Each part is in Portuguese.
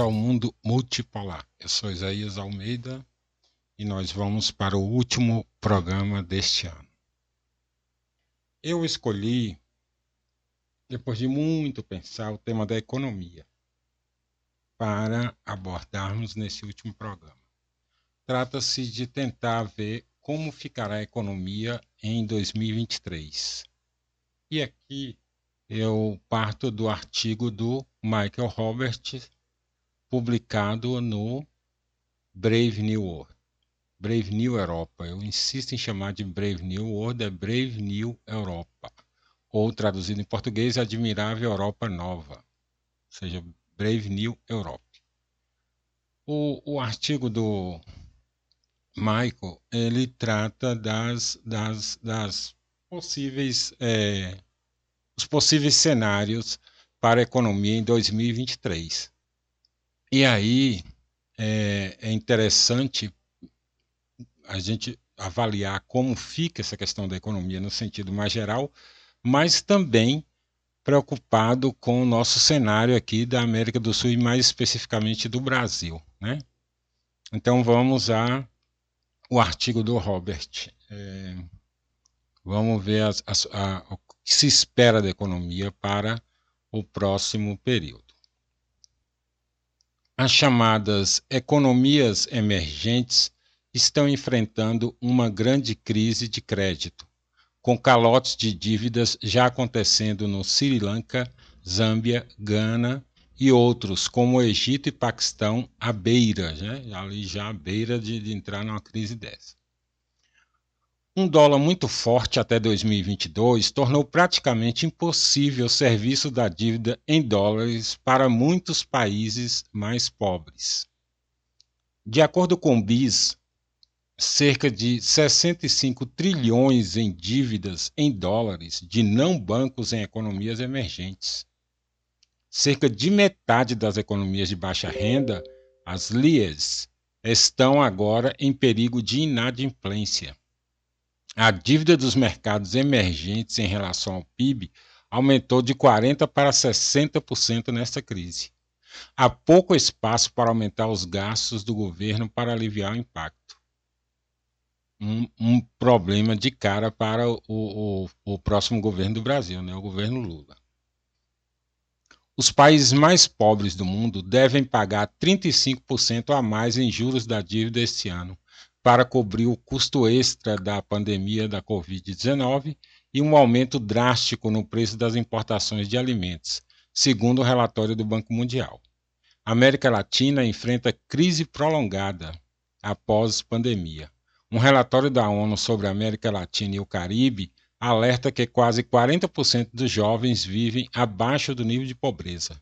Ao mundo multipolar. Eu sou Isaías Almeida e nós vamos para o último programa deste ano. Eu escolhi, depois de muito pensar, o tema da economia para abordarmos nesse último programa. Trata-se de tentar ver como ficará a economia em 2023. E aqui eu parto do artigo do Michael Roberts, publicado no Brave New World. Brave New Europa. Eu insisto em chamar de Brave New World, é Brave New Europa. Ou traduzido em português, Admirável Europa Nova. Ou seja, Brave New Europe. O, o artigo do Michael, ele trata das, das, das possíveis, é, os possíveis cenários para a economia em 2023. E aí é, é interessante a gente avaliar como fica essa questão da economia no sentido mais geral, mas também preocupado com o nosso cenário aqui da América do Sul e mais especificamente do Brasil, né? Então vamos a o artigo do Robert. É, vamos ver as, as, a, o que se espera da economia para o próximo período. As chamadas economias emergentes estão enfrentando uma grande crise de crédito, com calotes de dívidas já acontecendo no Sri Lanka, Zâmbia, Gana e outros, como Egito e Paquistão, à beira, né? ali já à beira de, de entrar numa crise dessa. Um dólar muito forte até 2022 tornou praticamente impossível o serviço da dívida em dólares para muitos países mais pobres. De acordo com o BIS, cerca de 65 trilhões em dívidas em dólares de não bancos em economias emergentes. Cerca de metade das economias de baixa renda, as LIES, estão agora em perigo de inadimplência. A dívida dos mercados emergentes em relação ao PIB aumentou de 40% para 60% nesta crise. Há pouco espaço para aumentar os gastos do governo para aliviar o impacto um, um problema de cara para o, o, o próximo governo do Brasil, né, o governo Lula. Os países mais pobres do mundo devem pagar 35% a mais em juros da dívida este ano para cobrir o custo extra da pandemia da Covid-19 e um aumento drástico no preço das importações de alimentos, segundo o relatório do Banco Mundial. A América Latina enfrenta crise prolongada após pandemia. Um relatório da ONU sobre a América Latina e o Caribe alerta que quase 40% dos jovens vivem abaixo do nível de pobreza.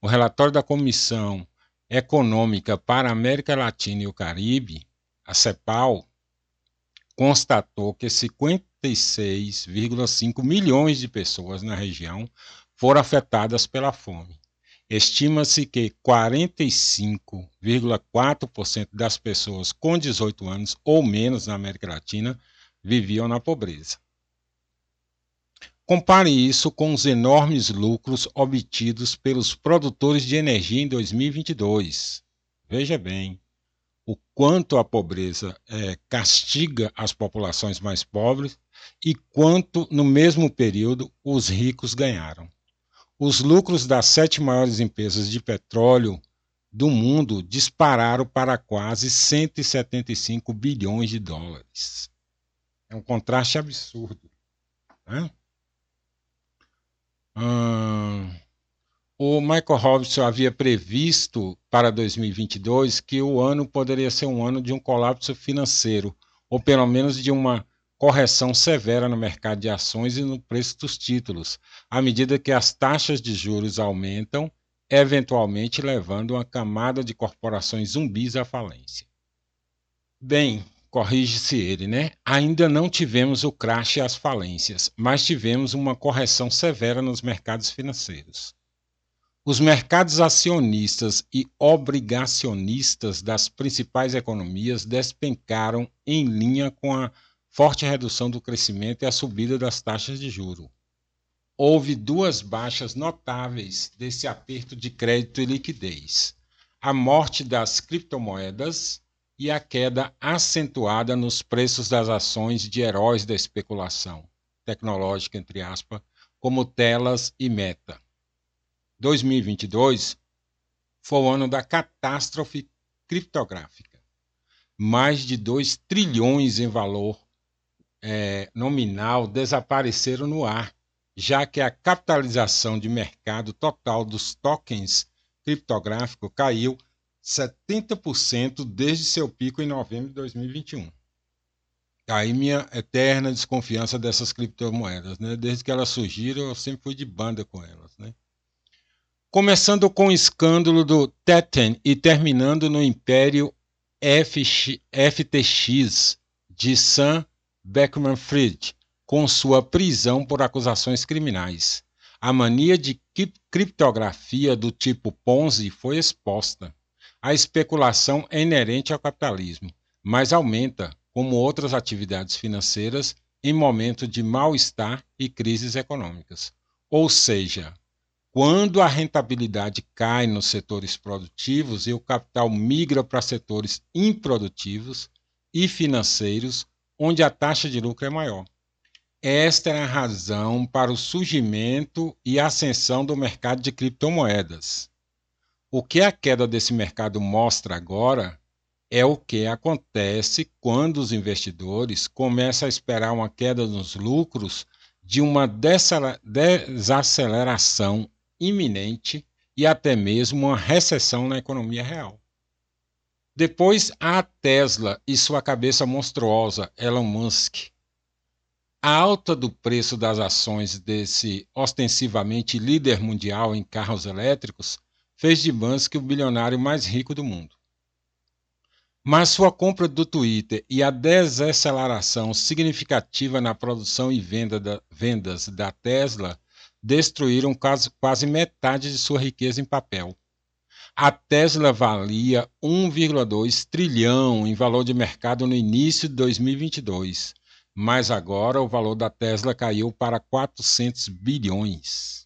O relatório da Comissão Econômica para a América Latina e o Caribe, a CEPAL, constatou que 56,5 milhões de pessoas na região foram afetadas pela fome. Estima-se que 45,4% das pessoas com 18 anos ou menos na América Latina viviam na pobreza. Compare isso com os enormes lucros obtidos pelos produtores de energia em 2022. Veja bem o quanto a pobreza é, castiga as populações mais pobres e quanto, no mesmo período, os ricos ganharam. Os lucros das sete maiores empresas de petróleo do mundo dispararam para quase 175 bilhões de dólares. É um contraste absurdo. Né? Hum, o Michael Robinson havia previsto para 2022 que o ano poderia ser um ano de um colapso financeiro, ou pelo menos de uma correção severa no mercado de ações e no preço dos títulos, à medida que as taxas de juros aumentam, eventualmente levando uma camada de corporações zumbis à falência. Bem, corrige-se ele, né? Ainda não tivemos o crash e as falências, mas tivemos uma correção severa nos mercados financeiros. Os mercados acionistas e obrigacionistas das principais economias despencaram em linha com a forte redução do crescimento e a subida das taxas de juro. houve duas baixas notáveis desse aperto de crédito e liquidez: a morte das criptomoedas e a queda acentuada nos preços das ações de heróis da especulação tecnológica, entre aspas, como Telas e Meta. 2022 foi o ano da catástrofe criptográfica. Mais de 2 trilhões em valor é, nominal desapareceram no ar, já que a capitalização de mercado total dos tokens criptográficos caiu 70% desde seu pico em novembro de 2021. Aí minha eterna desconfiança dessas criptomoedas, né? Desde que elas surgiram, eu sempre fui de banda com elas, né? Começando com o escândalo do Teten e terminando no império FTX de Sam Beckman-Fried, com sua prisão por acusações criminais. A mania de criptografia do tipo Ponzi foi exposta. A especulação é inerente ao capitalismo, mas aumenta, como outras atividades financeiras, em momento de mal-estar e crises econômicas. Ou seja, quando a rentabilidade cai nos setores produtivos e o capital migra para setores improdutivos e financeiros, onde a taxa de lucro é maior. Esta é a razão para o surgimento e ascensão do mercado de criptomoedas. O que a queda desse mercado mostra agora é o que acontece quando os investidores começam a esperar uma queda nos lucros de uma desaceleração iminente e até mesmo uma recessão na economia real. Depois há a Tesla e sua cabeça monstruosa, Elon Musk. A alta do preço das ações desse ostensivamente líder mundial em carros elétricos fez de Musk o bilionário mais rico do mundo. Mas sua compra do Twitter e a desaceleração significativa na produção e venda da, vendas da Tesla destruíram quase, metade de sua riqueza em papel. A Tesla valia 1,2 trilhão em valor de mercado no início de 2022, mas agora o valor da Tesla caiu para 400 bilhões,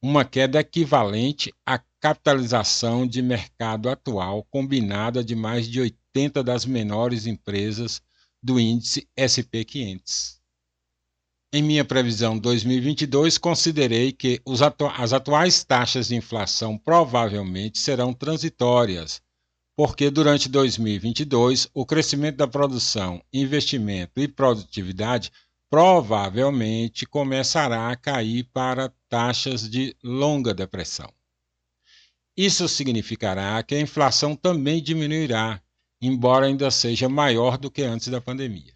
uma queda equivalente à capitalização de mercado atual combinada de mais de 80 das menores empresas do índice SP 500. Em minha previsão 2022, considerei que as atuais taxas de inflação provavelmente serão transitórias, porque durante 2022 o crescimento da produção, investimento e produtividade provavelmente começará a cair para taxas de longa depressão. Isso significará que a inflação também diminuirá, embora ainda seja maior do que antes da pandemia.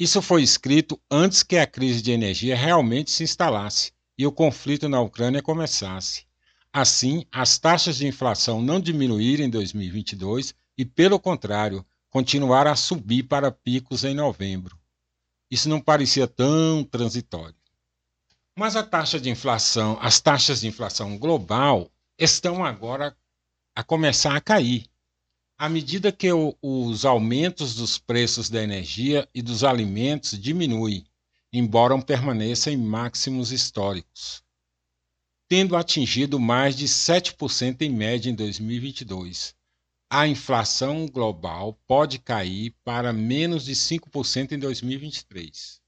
Isso foi escrito antes que a crise de energia realmente se instalasse e o conflito na Ucrânia começasse. Assim, as taxas de inflação não diminuíram em 2022 e, pelo contrário, continuaram a subir para picos em novembro. Isso não parecia tão transitório. Mas a taxa de inflação, as taxas de inflação global estão agora a começar a cair à medida que o, os aumentos dos preços da energia e dos alimentos diminuem, embora permaneçam em máximos históricos, tendo atingido mais de 7% em média em 2022. A inflação global pode cair para menos de 5% em 2023,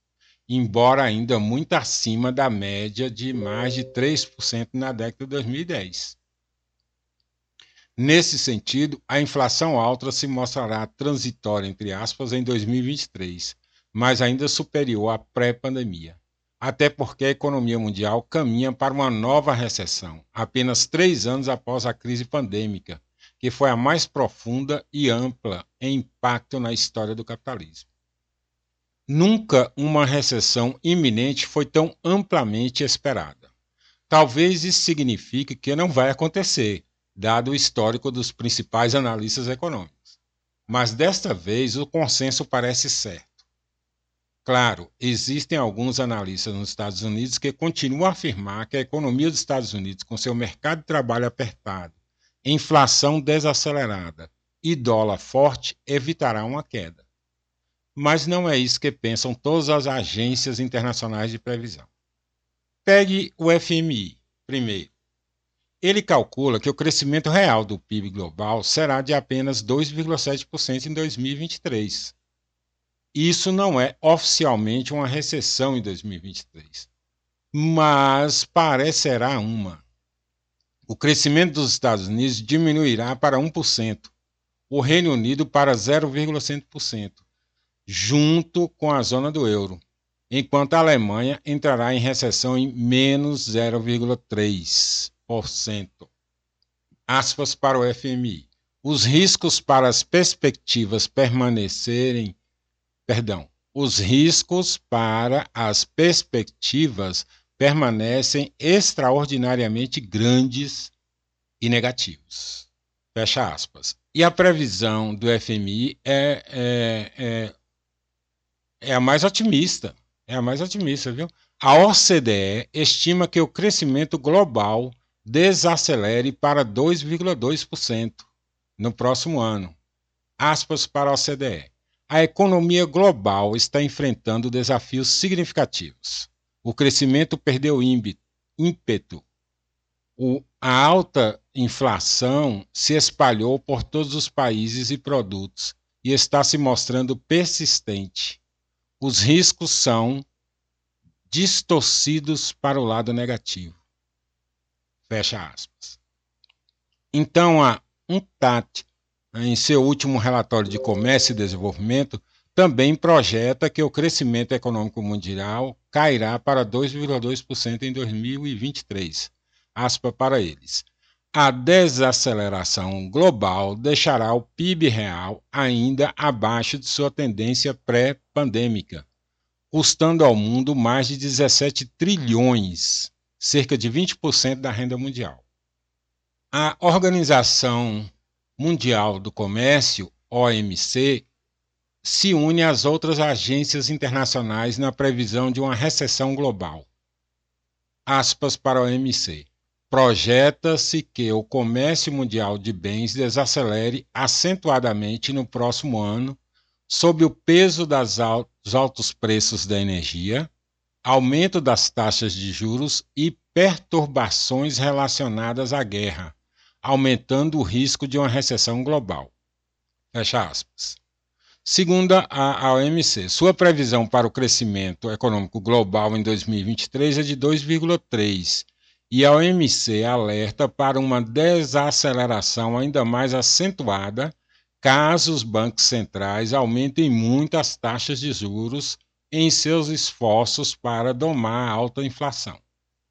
embora ainda muito acima da média de mais de 3% na década de 2010. Nesse sentido, a inflação alta se mostrará transitória, entre aspas, em 2023, mas ainda superior à pré-pandemia. Até porque a economia mundial caminha para uma nova recessão, apenas três anos após a crise pandêmica, que foi a mais profunda e ampla em impacto na história do capitalismo. Nunca uma recessão iminente foi tão amplamente esperada. Talvez isso signifique que não vai acontecer, dado o histórico dos principais analistas econômicos. Mas desta vez o consenso parece certo. Claro, existem alguns analistas nos Estados Unidos que continuam a afirmar que a economia dos Estados Unidos, com seu mercado de trabalho apertado, inflação desacelerada e dólar forte, evitará uma queda. Mas não é isso que pensam todas as agências internacionais de previsão. Pegue o FMI primeiro. Ele calcula que o crescimento real do PIB global será de apenas 2,7% em 2023. Isso não é oficialmente uma recessão em 2023, mas parecerá uma. O crescimento dos Estados Unidos diminuirá para 1%, o Reino Unido para 0,5%, junto com a zona do euro, enquanto a Alemanha entrará em recessão em menos 0,3%. Aspas para o FMI. Os riscos para as perspectivas permanecerem, perdão, os riscos para as perspectivas permanecem extraordinariamente grandes e negativos. Fecha aspas. E a previsão do FMI é, é, é, é a mais otimista. É a mais otimista, viu? A OCDE estima que o crescimento global desacelere para 2,2% no próximo ano. Aspas para a OCDE. A economia global está enfrentando desafios significativos. O crescimento perdeu ímpeto. O, a alta inflação se espalhou por todos os países e produtos e está se mostrando persistente. Os riscos são distorcidos para o lado negativo. Fecha aspas. Então, a UNCTAD, em seu último relatório de comércio e desenvolvimento, também projeta que o crescimento econômico mundial cairá para 2,2% em 2023. Aspa para eles. A desaceleração global deixará o PIB real ainda abaixo de sua tendência pré-pandêmica, custando ao mundo mais de 17 trilhões cerca de 20% da renda mundial. A Organização Mundial do Comércio, OMC, se une às outras agências internacionais na previsão de uma recessão global. Aspas para a OMC. Projeta-se que o comércio mundial de bens desacelere acentuadamente no próximo ano, sob o peso dos altos preços da energia, aumento das taxas de juros e perturbações relacionadas à guerra, aumentando o risco de uma recessão global. Fecha aspas. Segundo a OMC, sua previsão para o crescimento econômico global em 2023 é de 2,3 e a OMC alerta para uma desaceleração ainda mais acentuada caso os bancos centrais aumentem muito as taxas de juros em seus esforços para domar a alta inflação.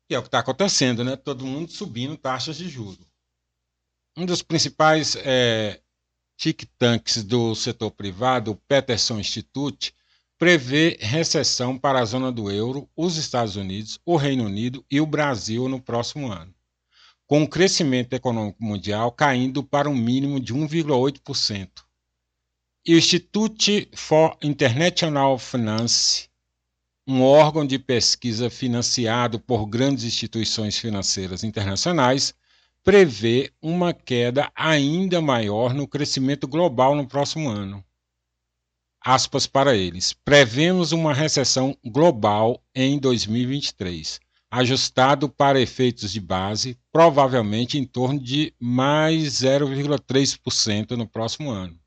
Que é o que está acontecendo, né? Todo mundo subindo taxas de juros. Um dos principais é, think tanks do setor privado, o Peterson Institute, prevê recessão para a zona do euro, os Estados Unidos, o Reino Unido e o Brasil no próximo ano, com o crescimento econômico mundial caindo para um mínimo de 1,8%. Institute for International Finance, um órgão de pesquisa financiado por grandes instituições financeiras internacionais, prevê uma queda ainda maior no crescimento global no próximo ano. Aspas para eles. Prevemos uma recessão global em 2023, ajustado para efeitos de base, provavelmente em torno de mais 0,3% no próximo ano.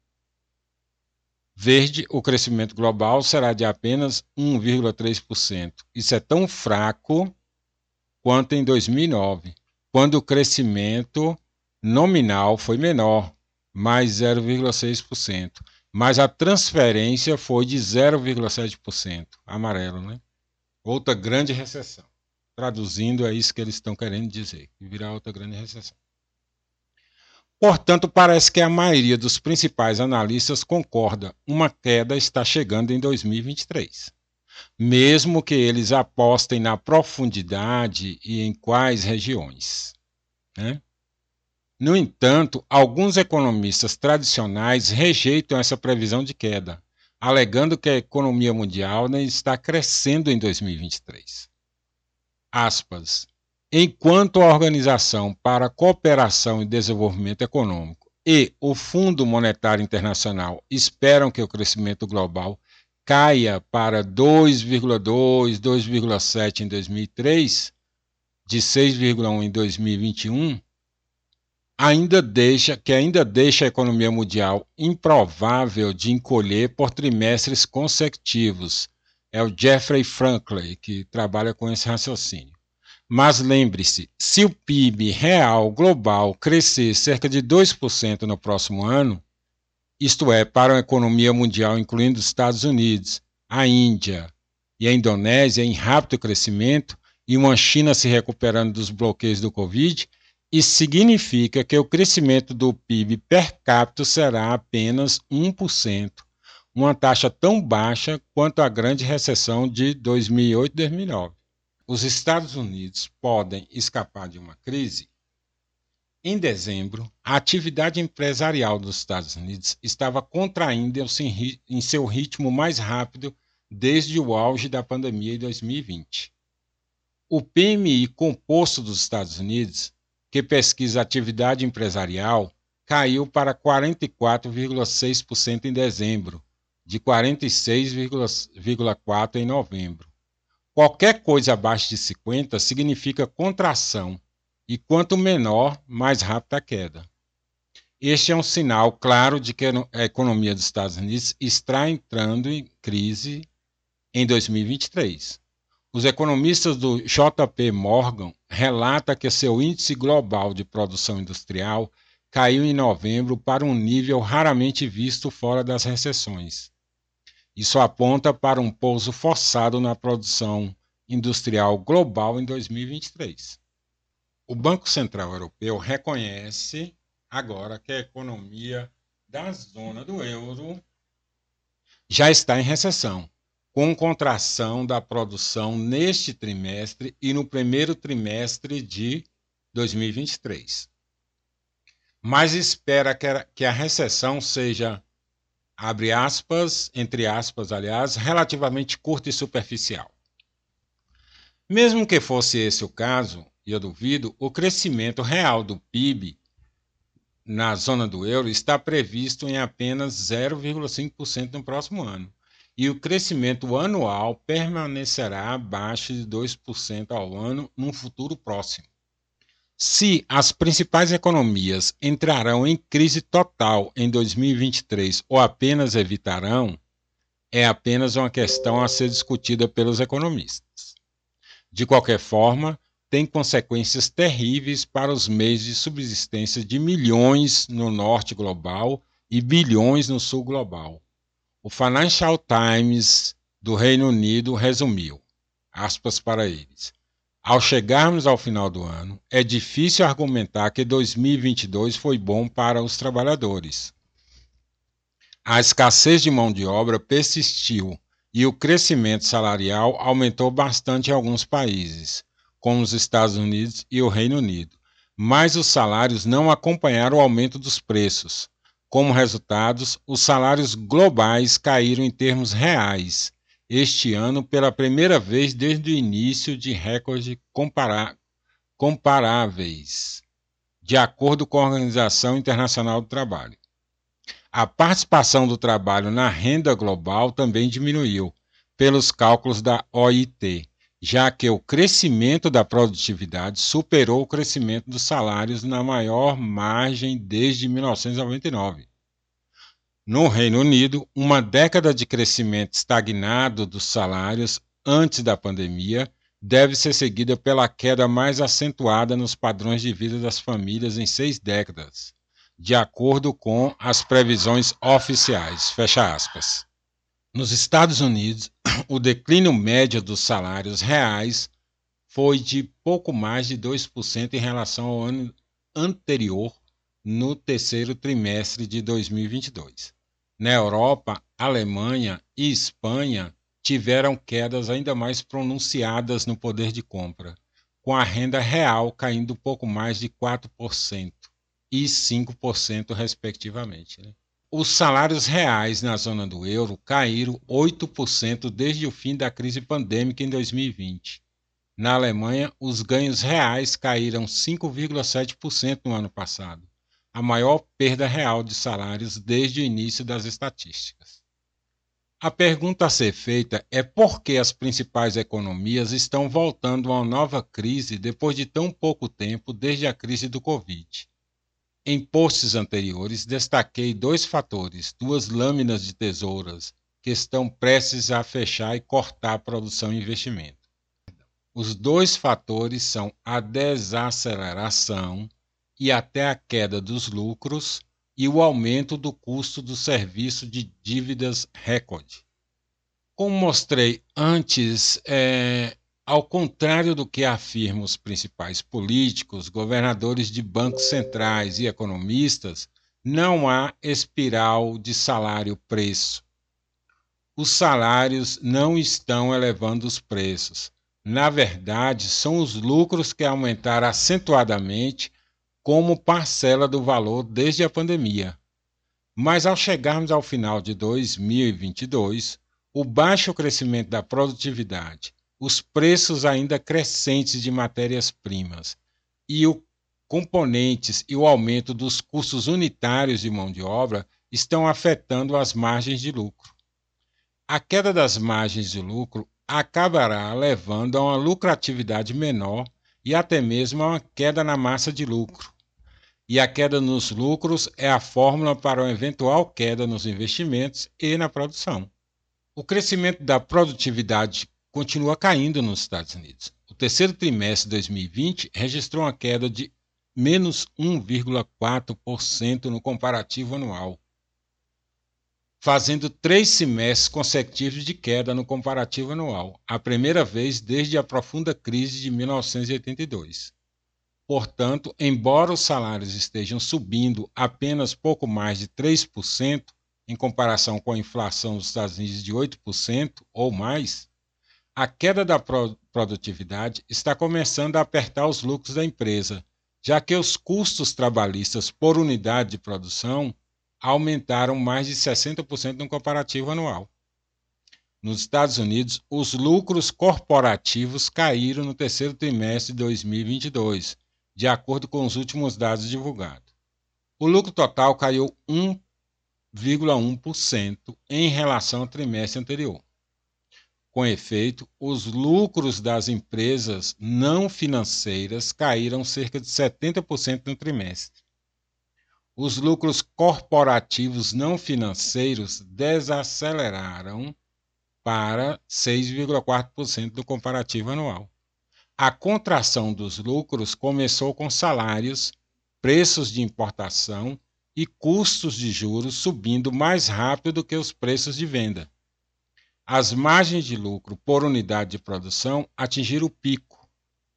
Verde, o crescimento global será de apenas 1,3%. Isso é tão fraco quanto em 2009, quando o crescimento nominal foi menor, mais 0,6%, mas a transferência foi de 0,7%, amarelo, né? Outra grande recessão. Traduzindo, é isso que eles estão querendo dizer, que virá outra grande recessão. Portanto, parece que a maioria dos principais analistas concorda, uma queda está chegando em 2023. Mesmo que eles apostem na profundidade e em quais regiões. Né? No entanto, alguns economistas tradicionais rejeitam essa previsão de queda, alegando que a economia mundial nem está crescendo em 2023. Aspas. Enquanto a Organização para a Cooperação e Desenvolvimento Econômico e o Fundo Monetário Internacional esperam que o crescimento global caia para 2,2, 2,7 em 2003, de 6,1 em 2021, ainda deixa, que ainda deixa a economia mundial improvável de encolher por trimestres consecutivos. É o Jeffrey Franklin que trabalha com esse raciocínio. Mas lembre-se, se o PIB real global crescer cerca de 2% no próximo ano, isto é, para a economia mundial, incluindo os Estados Unidos, a Índia e a Indonésia em rápido crescimento, e uma China se recuperando dos bloqueios do Covid, isso significa que o crescimento do PIB per capita será apenas 1%, uma taxa tão baixa quanto a grande recessão de 2008 e 2009. Os Estados Unidos podem escapar de uma crise? Em dezembro, a atividade empresarial dos Estados Unidos estava contraindo em seu ritmo mais rápido desde o auge da pandemia em 2020. O PMI composto dos Estados Unidos, que pesquisa atividade empresarial, caiu para 44,6% em dezembro, de 46,4% em novembro. Qualquer coisa abaixo de 50 significa contração, e quanto menor, mais rápida a queda. Este é um sinal claro de que a economia dos Estados Unidos está entrando em crise em 2023. Os economistas do JP Morgan relatam que seu índice global de produção industrial caiu em novembro para um nível raramente visto fora das recessões. Isso aponta para um pouso forçado na produção industrial global em 2023. O Banco Central Europeu reconhece agora que a economia da zona do euro já está em recessão com contração da produção neste trimestre e no primeiro trimestre de 2023. Mas espera que a recessão seja, abre aspas, entre aspas, aliás, relativamente curta e superficial. Mesmo que fosse esse o caso, e eu duvido, o crescimento real do PIB na zona do euro está previsto em apenas 0,5% no próximo ano e o crescimento anual permanecerá abaixo de 2% ao ano num futuro próximo. Se as principais economias entrarão em crise total em 2023 ou apenas evitarão, é apenas uma questão a ser discutida pelos economistas. De qualquer forma, tem consequências terríveis para os meios de subsistência de milhões no norte global e bilhões no sul global o Financial Times do Reino Unido resumiu, aspas para eles, ao chegarmos ao final do ano, é difícil argumentar que 2022 foi bom para os trabalhadores. A escassez de mão de obra persistiu e o crescimento salarial aumentou bastante em alguns países, como os Estados Unidos e o Reino Unido, mas os salários não acompanharam o aumento dos preços, como resultados, os salários globais caíram em termos reais este ano pela primeira vez desde o início de recordes comparáveis, de acordo com a Organização Internacional do Trabalho. A participação do trabalho na renda global também diminuiu, pelos cálculos da OIT, já que o crescimento da produtividade superou o crescimento dos salários na maior margem desde 1999. No Reino Unido, uma década de crescimento estagnado dos salários antes da pandemia deve ser seguida pela queda mais acentuada nos padrões de vida das famílias em seis décadas, de acordo com as previsões oficiais. Fecha aspas. Nos Estados Unidos, o declínio médio dos salários reais foi de pouco mais de 2% em relação ao ano anterior, no terceiro trimestre de 2022. Na Europa, Alemanha e Espanha tiveram quedas ainda mais pronunciadas no poder de compra, com a renda real caindo pouco mais de 4% e 5%, respectivamente. Né? Os salários reais na zona do euro caíram 8% desde o fim da crise pandêmica em 2020. Na Alemanha, os ganhos reais caíram 5,7% no ano passado, a maior perda real de salários desde o início das estatísticas. A pergunta a ser feita é por que as principais economias estão voltando a uma nova crise depois de tão pouco tempo desde a crise do Covid. Em posts anteriores, destaquei dois fatores, duas lâminas de tesouras que estão prestes a fechar e cortar a produção e investimento. Os dois fatores são a desaceleração e até a queda dos lucros e o aumento do custo do serviço de dívidas recorde. Como mostrei antes, é, ao contrário do que afirmam os principais políticos, governadores de bancos centrais e economistas, não há espiral de salário-preço. Os salários não estão elevando os preços. Na verdade, são os lucros que aumentaram acentuadamente como parcela do valor desde a pandemia. Mas ao chegarmos ao final de 2022, o baixo crescimento da produtividade, os preços ainda crescentes de matérias-primas e os componentes e o aumento dos custos unitários de mão de obra estão afetando as margens de lucro. A queda das margens de lucro acabará levando a uma lucratividade menor e até mesmo a uma queda na massa de lucro, e a queda nos lucros é a fórmula para uma eventual queda nos investimentos e na produção. O crescimento da produtividade continua caindo nos Estados Unidos. O terceiro trimestre de 2020 registrou uma queda de menos 1,4% no comparativo anual, fazendo três semestres consecutivos de queda no comparativo anual, a primeira vez desde a profunda crise de 1982. Portanto, embora os salários estejam subindo apenas pouco mais de 3%, em comparação com a inflação dos Estados Unidos de 8% ou mais, a queda da produtividade está começando a apertar os lucros da empresa, já que os custos trabalhistas por unidade de produção aumentaram mais de 60% no comparativo anual. Nos Estados Unidos, os lucros corporativos caíram no terceiro trimestre de 2022, de acordo com os últimos dados divulgados. O lucro total caiu 1,1% em relação ao trimestre anterior. Com efeito, os lucros das empresas não financeiras caíram cerca de 70% no trimestre. Os lucros corporativos não financeiros desaceleraram para 6,4% do comparativo anual. A contração dos lucros começou com salários, preços de importação e custos de juros subindo mais rápido do que os preços de venda. As margens de lucro por unidade de produção atingiram o pico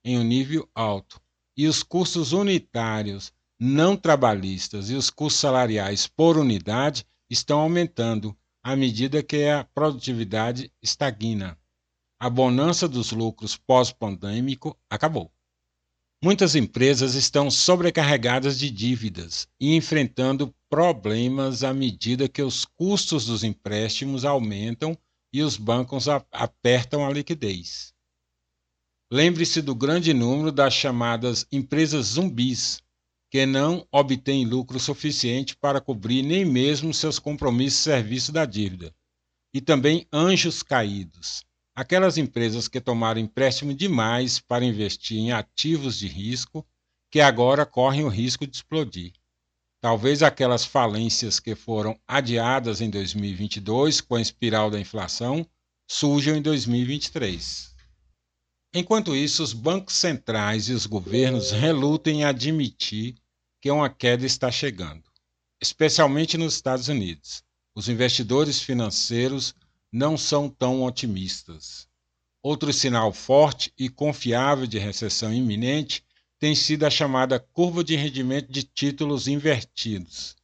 em um nível alto e os custos unitários não trabalhistas e os custos salariais por unidade estão aumentando à medida que a produtividade estagna a bonança dos lucros pós-pandêmico acabou. Muitas empresas estão sobrecarregadas de dívidas e enfrentando problemas à medida que os custos dos empréstimos aumentam e os bancos apertam a liquidez. Lembre-se do grande número das chamadas empresas zumbis, que não obtêm lucro suficiente para cobrir nem mesmo seus compromissos de serviço da dívida, e também anjos caídos, aquelas empresas que tomaram empréstimo demais para investir em ativos de risco, que agora correm o risco de explodir. Talvez aquelas falências que foram adiadas em 2022 com a espiral da inflação surjam em 2023. Enquanto isso, os bancos centrais e os governos relutam em admitir que uma queda está chegando, especialmente nos Estados Unidos. Os investidores financeiros não são tão otimistas. Outro sinal forte e confiável de recessão iminente tem sido a chamada curva de rendimento de títulos invertidos.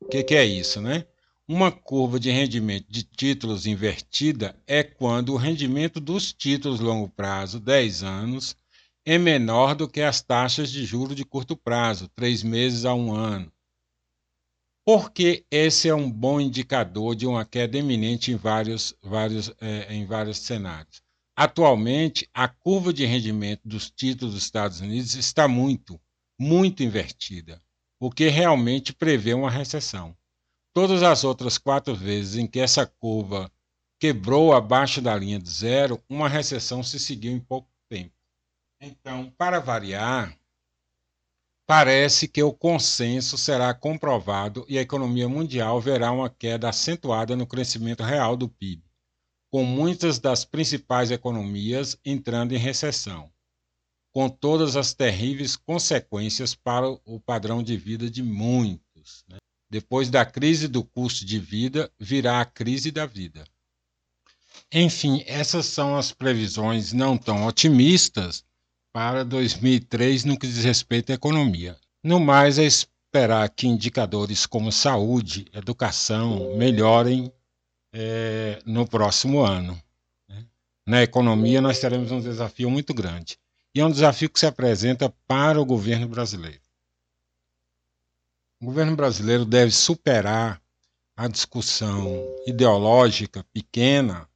O que, que, é isso, né? Uma curva de rendimento de títulos invertida é quando o rendimento dos títulos longo prazo, 10 anos, é menor do que as taxas de juro de curto prazo, 3 meses a um ano porque esse é um bom indicador de uma queda iminente em vários, vários, é, em vários cenários. Atualmente, a curva de rendimento dos títulos dos Estados Unidos está muito, muito invertida, o que realmente prevê uma recessão. todas as outras quatro vezes em que essa curva quebrou abaixo da linha de zero, uma recessão se seguiu em pouco tempo. Então, para variar, parece que o consenso será comprovado e a economia mundial verá uma queda acentuada no crescimento real do PIB, com muitas das principais economias entrando em recessão, com todas as terríveis consequências para o padrão de vida de muitos. Né? Depois da crise do custo de vida, virá a crise da vida. Enfim, essas são as previsões não tão otimistas para 2003 no que diz respeito à economia. No mais, é esperar que indicadores como saúde, educação melhorem é, no próximo ano. Né? Na economia, nós teremos um desafio muito grande. E é um desafio que se apresenta para o governo brasileiro. O governo brasileiro deve superar a discussão ideológica pequena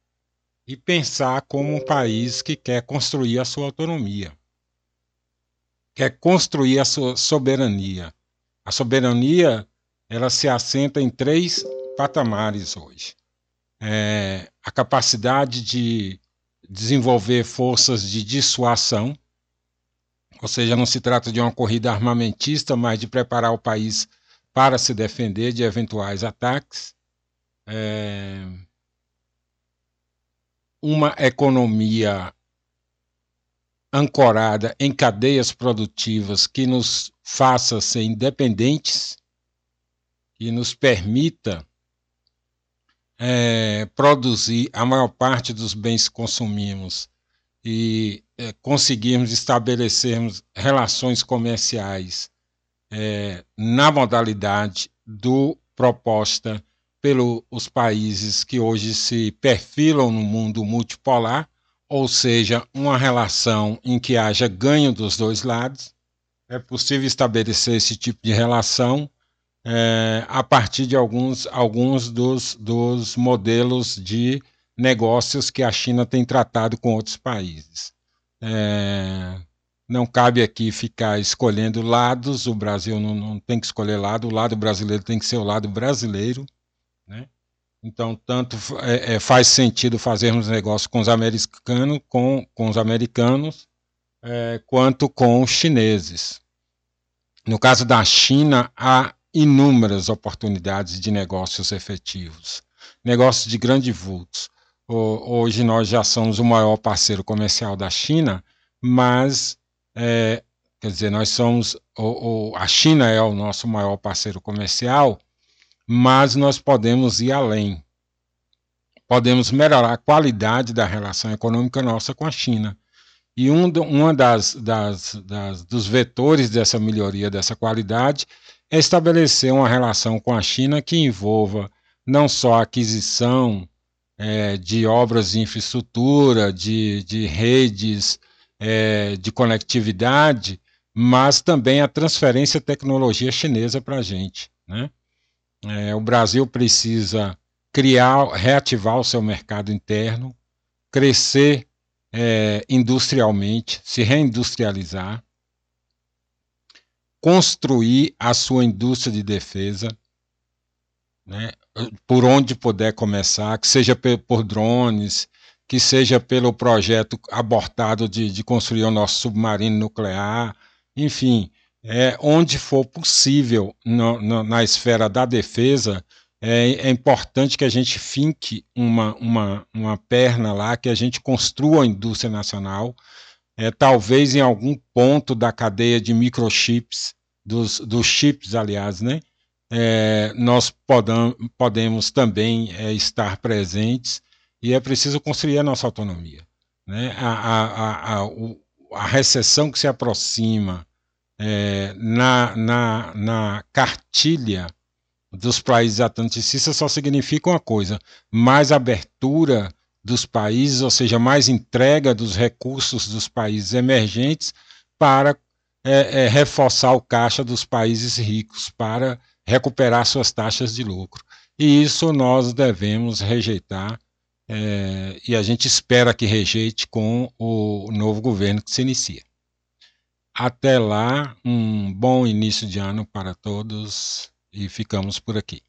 e pensar como um país que quer construir a sua autonomia, quer construir a sua soberania. A soberania ela se assenta em três patamares hoje. É, a capacidade de desenvolver forças de dissuasão, ou seja, não se trata de uma corrida armamentista, mas de preparar o país para se defender de eventuais ataques. É, uma economia ancorada em cadeias produtivas que nos faça ser independentes, que nos permita é, produzir a maior parte dos bens que consumimos e é, conseguirmos estabelecermos relações comerciais é, na modalidade do proposta pelos países que hoje se perfilam no mundo multipolar, ou seja, uma relação em que haja ganho dos dois lados. É possível estabelecer esse tipo de relação é, a partir de alguns, alguns dos, dos modelos de negócios que a China tem tratado com outros países. É, não cabe aqui ficar escolhendo lados, o Brasil não, não tem que escolher lado, o lado brasileiro tem que ser o lado brasileiro. Né? Então, tanto é, é, faz sentido fazermos negócio com os americanos, com, com os americanos é, quanto com os chineses. No caso da China, há inúmeras oportunidades de negócios efetivos, negócios de grande vultos. Hoje nós já somos o maior parceiro comercial da China, mas é, quer dizer, nós somos a China é o nosso maior parceiro comercial, mas nós podemos ir além. Podemos melhorar a qualidade da relação econômica nossa com a China. E um uma das, das, das, dos vetores dessa melhoria dessa qualidade é estabelecer uma relação com a China que envolva não só a aquisição é, de obras de infraestrutura, de, de redes é, de conectividade, mas também a transferência de tecnologia chinesa para a gente. Né? É, o Brasil precisa criar, reativar o seu mercado interno, crescer é, industrialmente, se reindustrializar, construir a sua indústria de defesa, né, por onde puder começar, que seja por drones, que seja pelo projeto abortado de, de construir o nosso submarino nuclear, enfim, é, onde for possível no, no, na esfera da defesa, é, é, importante que a gente finque uma, uma, uma perna lá, que a gente construa a indústria nacional, é, talvez em algum ponto da cadeia de microchips, dos, dos chips, aliás, né? É, nós podam, podemos também é, estar presentes e é preciso construir a nossa autonomia. Né? A, a, a, a recessão que se aproxima, é, na, na, na cartilha dos países atlanticistas só significa uma coisa: mais abertura dos países, ou seja, mais entrega dos recursos dos países emergentes para é, é, reforçar o caixa dos países ricos, para recuperar suas taxas de lucro. E isso nós devemos rejeitar, é, e a gente espera que rejeite com o novo governo que se inicia. Até lá, um bom início de ano para todos e ficamos por aqui.